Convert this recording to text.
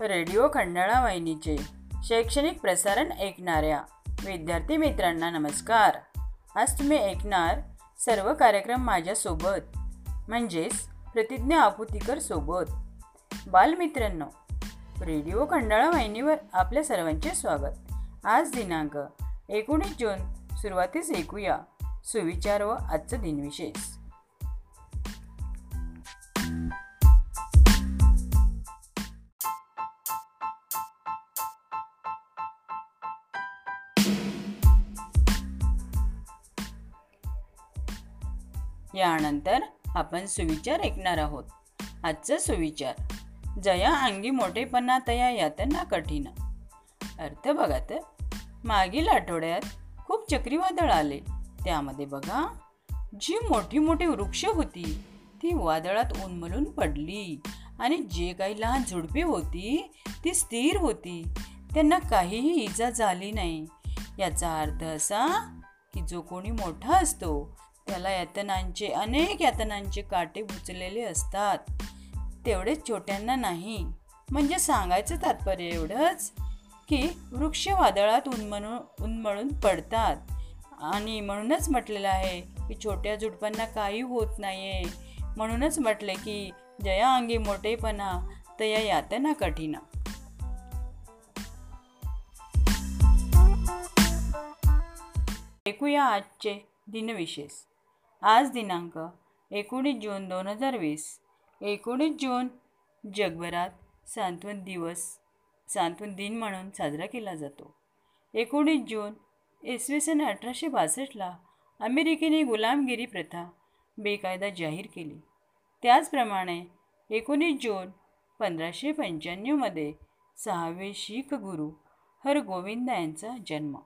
Radio Khandala वाहिनीचे शैक्षणिक प्रसारण ऐकणाऱ्या विद्यार्थी मित्रांना नमस्कार. आज तुम्ही ऐकणार सर्व कार्यक्रम माझ्यासोबत म्हणजेच प्रतिज्ञा आपुतीकर सोबत. बालमित्रांनो रेडिओ खंडाळा वाहिनीवर आपल्या सर्वांचे स्वागत. आज दिनांक एकोणीस जून सुरुवातीस ऐकूया. सुविचार व आजचं दिनविशेष. यानंतर आपण सुविचार ऐकणार आहोत. आजचा सुविचार जया अंगी मोठेपणा तया यातना कठीण. अर्थ बघा तर मागील आठवड्यात खूप चक्रीवादळ आले. त्यामध्ये बघा जी मोठी मोठी वृक्ष होती ती वादळात उन्मलून पडली. आणि जे काही लहान झुडपे होती ती स्थिर होती. त्यांना काहीही इजा झाली नाही. याचा अर्थ असा की जो कोणी मोठा असतो त्याला यातनांचे अनेक यातनांचे काटे भुचलेले असतात. तेवढेच छोट्यांना नाही. म्हणजे सांगायचं तात्पर्य एवढंच की वृक्ष वादळात उन्मळून उन्मळून पडतात. आणि म्हणूनच म्हटलेलं आहे की छोट्या झुडपांना काही होत नाही आहे म्हणूनच म्हटले की जया अंगी मोठेपणा तया यातना कठीण. ऐकूया आजचे दिनविशेष. आज दिनांक एकोणीस जून दोन हजार वीस. एकोणीस जून जगभरात सांत्वन दिवस सांत्वन दिन म्हणून साजरा केला जातो. एकोणीस जून इसवी सन अठराशे बासष्टला अमेरिकेने गुलामगिरी प्रथा बेकायदा जाहीर केली. त्याचप्रमाणे एकोणीस जून पंधराशे पंच्याण्णवमध्ये सहावे शीख गुरु हरगोविंद यांचा जन्म.